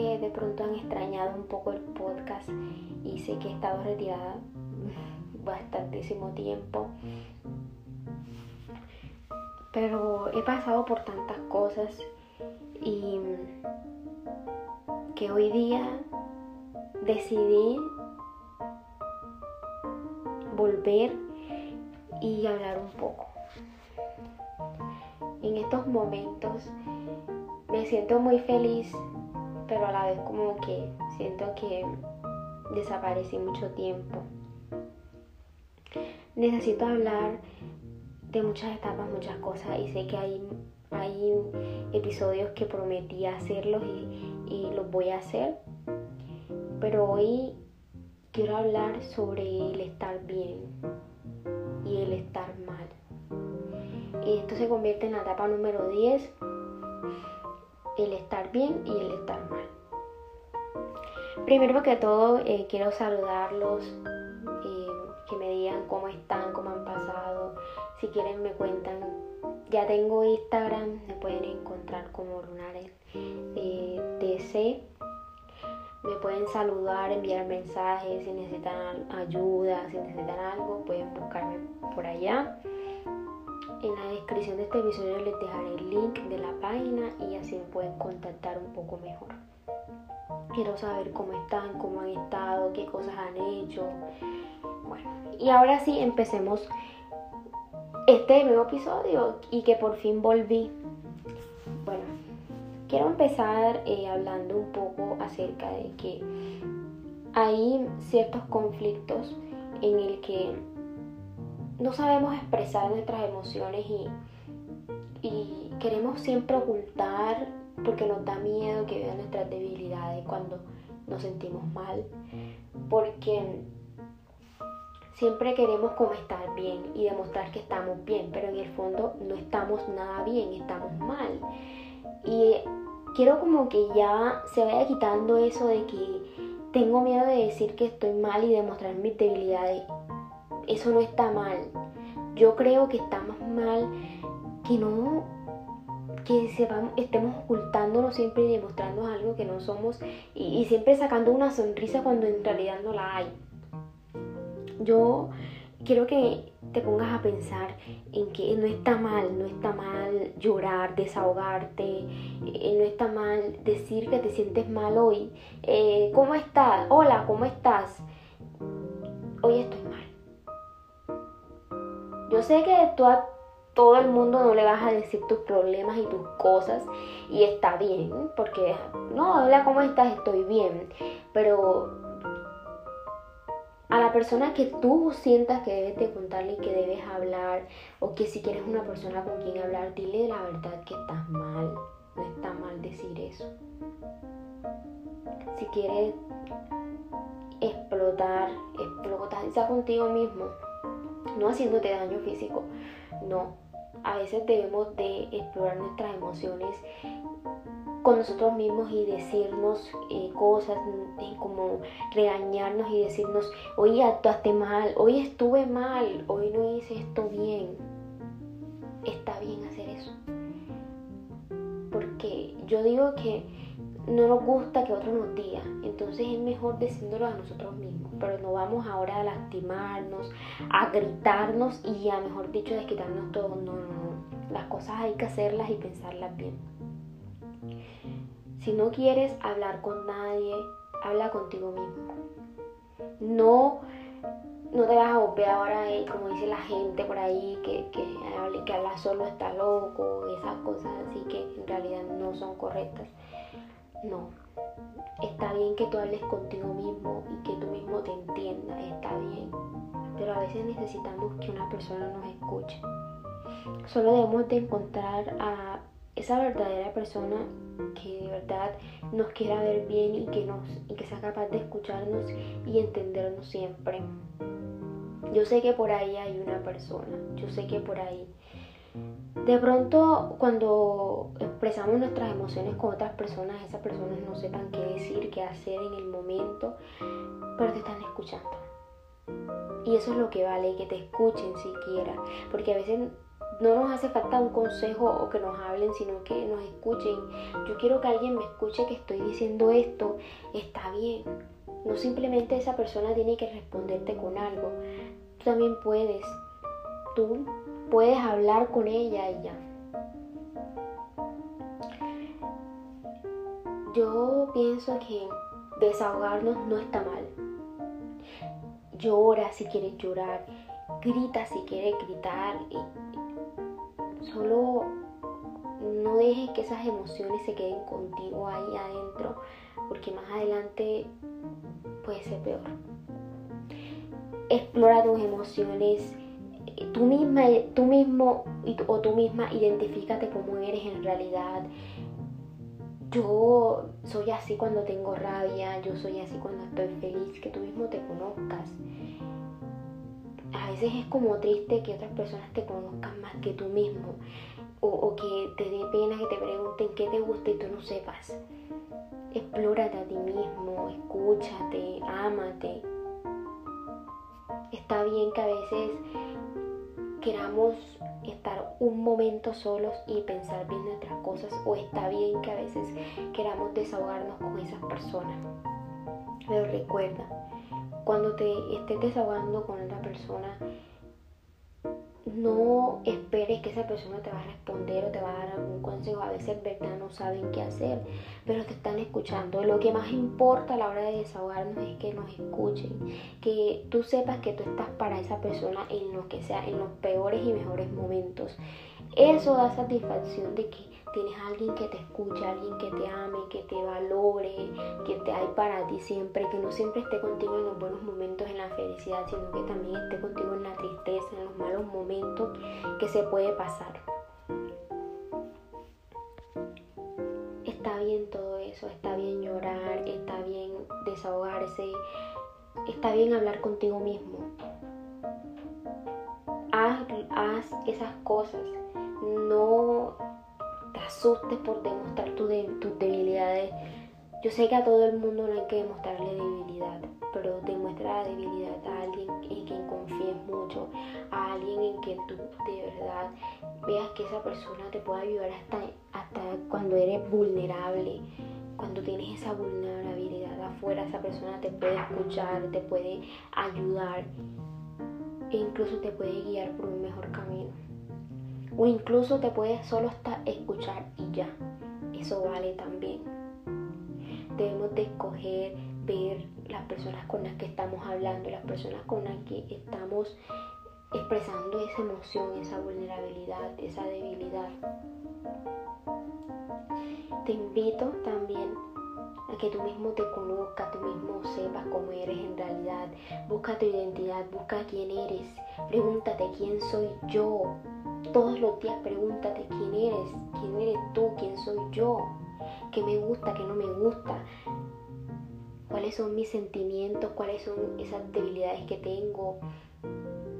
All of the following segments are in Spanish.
de pronto han extrañado un poco el podcast y sé que he estado retirada bastantísimo tiempo. Pero he pasado por tantas cosas y que hoy día decidí volver y hablar un poco. En estos momentos me siento muy feliz, pero a la vez como que siento que desaparecí mucho tiempo. Necesito hablar de muchas etapas, muchas cosas y sé que hay, hay episodios que prometí hacerlos y, y los voy a hacer, pero hoy quiero hablar sobre el estar bien y el estar mal. Y esto se convierte en la etapa número 10, el estar bien y el estar mal. Primero que todo, eh, quiero saludarlos, eh, que me digan cómo están, cómo han pasado. Si quieren me cuentan. Ya tengo Instagram, me pueden encontrar como Lunares eh, me pueden saludar, enviar mensajes, si necesitan ayuda, si necesitan algo, pueden buscarme por allá. En la descripción de este episodio les dejaré el link de la página y así me pueden contactar un poco mejor. Quiero saber cómo están, cómo han estado, qué cosas han hecho. Bueno, y ahora sí empecemos este nuevo episodio y que por fin volví. Bueno, quiero empezar eh, hablando un poco acerca de que hay ciertos conflictos en el que no sabemos expresar nuestras emociones y, y queremos siempre ocultar porque nos da miedo que vean nuestras debilidades cuando nos sentimos mal, porque siempre queremos como estar bien y demostrar que estamos bien, pero en el fondo no estamos nada bien, estamos mal. Y quiero como que ya se vaya quitando eso de que tengo miedo de decir que estoy mal y demostrar mis debilidades. Eso no está mal. Yo creo que estamos mal, que no, que estemos ocultándonos siempre y demostrando algo que no somos y, y siempre sacando una sonrisa cuando en realidad no la hay. Yo quiero que te pongas a pensar en que no está mal, no está mal llorar, desahogarte, eh, no está mal decir que te sientes mal hoy. Eh, ¿Cómo estás? Hola, ¿cómo estás? Hoy estoy mal. Yo sé que tú a todo el mundo no le vas a decir tus problemas y tus cosas y está bien, porque no, hola, ¿cómo estás? Estoy bien, pero a la persona que tú sientas que debes de contarle y que debes hablar, o que si quieres una persona con quien hablar, dile la verdad que estás mal. No está mal decir eso. Si quieres explotar, explota, contigo mismo, no haciéndote daño físico, no. A veces debemos de explorar nuestras emociones con nosotros mismos y decirnos eh, cosas, eh, como regañarnos y decirnos, hoy actuaste mal, hoy estuve mal, hoy no hice esto bien. Está bien hacer eso. Porque yo digo que no nos gusta que otro nos diga, entonces es mejor decíndolo a nosotros mismos, pero no vamos ahora a lastimarnos, a gritarnos y a mejor dicho desquitarnos todo, no, no, no, las cosas hay que hacerlas y pensarlas bien. Si no quieres hablar con nadie, habla contigo mismo. No, no te vas a volver ahora, eh, como dice la gente por ahí, que, que, que habla solo está loco, esas cosas así que en realidad no son correctas. No, está bien que tú hables contigo mismo y que tú mismo te entiendas, está bien. Pero a veces necesitamos que una persona nos escuche. Solo debemos de encontrar a esa verdadera persona que de verdad nos quiera ver bien y que, nos, y que sea capaz de escucharnos y entendernos siempre. Yo sé que por ahí hay una persona, yo sé que por ahí. De pronto cuando expresamos nuestras emociones con otras personas, esas personas no sepan qué decir, qué hacer en el momento, pero te están escuchando. Y eso es lo que vale, que te escuchen siquiera, porque a veces no nos hace falta un consejo o que nos hablen, sino que nos escuchen. Yo quiero que alguien me escuche que estoy diciendo esto, está bien. No simplemente esa persona tiene que responderte con algo. Tú también puedes. Tú puedes hablar con ella y ya. Yo pienso que desahogarnos no está mal. Llora si quieres llorar, grita si quieres gritar. Solo no dejes que esas emociones se queden contigo ahí adentro, porque más adelante puede ser peor. Explora tus emociones, tú misma, tú mismo o tú misma identifícate cómo eres en realidad. Yo soy así cuando tengo rabia, yo soy así cuando estoy feliz, que tú mismo te conozcas. A veces es como triste que otras personas te conozcan más que tú mismo o, que te dé pena que te pregunten qué te gusta y tú no sepas. Explórate a ti mismo, escúchate, ámate. Está bien que a veces queramos estar un momento solos y pensar bien nuestras cosas o está bien que a veces queramos desahogarnos con esas personas. Pero recuerda, cuando te estés desahogando con otra persona, no esperes que esa persona te va a responder o te va a dar algún consejo. A veces, verdad, no saben qué hacer, pero te están escuchando. Lo que más importa a la hora de desahogarnos es que nos escuchen, que tú sepas que tú estás para esa persona en lo que sea, en los peores y mejores momentos. Eso da satisfacción de que tienes a alguien que te escuche, alguien que te ame, que te valore, que te hay para ti siempre, que no siempre esté contigo en los buenos momentos, en la felicidad, sino que también esté contigo en momentos que se puede pasar. Está bien todo eso, está bien llorar, está bien desahogarse, está bien hablar contigo mismo. Haz, haz esas cosas, no asustes por demostrar tus debilidades. Yo sé que a todo el mundo no hay que demostrarle debilidad, pero demuestra la debilidad a alguien en quien confíes mucho, a alguien en quien tú de verdad veas que esa persona te puede ayudar hasta, hasta cuando eres vulnerable. Cuando tienes esa vulnerabilidad afuera, esa persona te puede escuchar, te puede ayudar e incluso te puede guiar por un mejor camino o incluso te puedes solo escuchar y ya. Eso vale también. Debemos de escoger ver las personas con las que estamos hablando, las personas con las que estamos expresando esa emoción, esa vulnerabilidad, esa debilidad. Te invito también a que tú mismo te conozcas, tú mismo sepas cómo eres en realidad. Busca tu identidad, busca quién eres. Pregúntate quién soy yo. Todos los días pregúntate quién eres, quién eres tú, quién soy yo, qué me gusta, qué no me gusta, cuáles son mis sentimientos, cuáles son esas debilidades que tengo.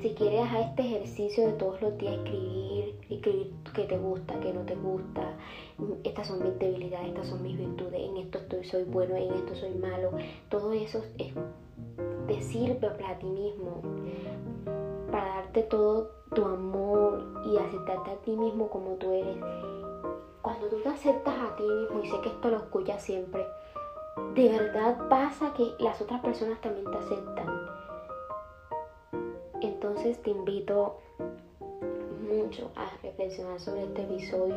Si quieres a este ejercicio de todos los días escribir, escribir qué te gusta, qué no te gusta, estas son mis debilidades, estas son mis virtudes, en esto estoy, soy bueno, en esto soy malo, todo eso es, te sirve para ti mismo, para darte todo tu amor y aceptarte a ti mismo como tú eres. Tú te aceptas a ti mismo, y sé que esto lo escuchas siempre, de verdad pasa que las otras personas también te aceptan. Entonces te invito mucho a reflexionar sobre este episodio.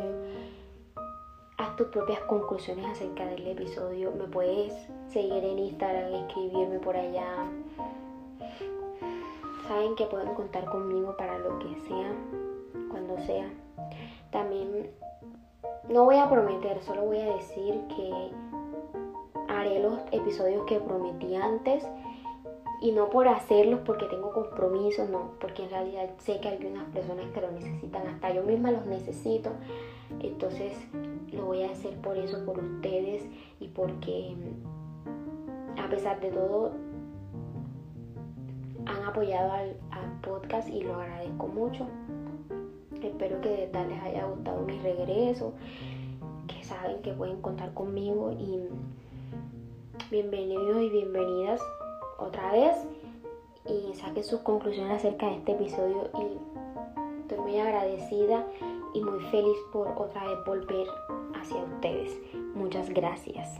Haz tus propias conclusiones acerca del episodio. Me puedes seguir en Instagram, escribirme por allá saben que pueden contar conmigo para lo que sea, cuando sea. También no voy a prometer, solo voy a decir que haré los episodios que prometí antes y no por hacerlos porque tengo compromisos, no, porque en realidad sé que hay unas personas que lo necesitan, hasta yo misma los necesito, entonces lo voy a hacer por eso, por ustedes y porque a pesar de todo han apoyado al, podcast y lo agradezco mucho. Espero que de tal les haya gustado mi regreso, que saben que pueden contar conmigo y bienvenidos y bienvenidas otra vez y saquen sus conclusiones acerca de este episodio y muy agradecida y muy feliz por otra vez volver hacia ustedes. Muchas gracias.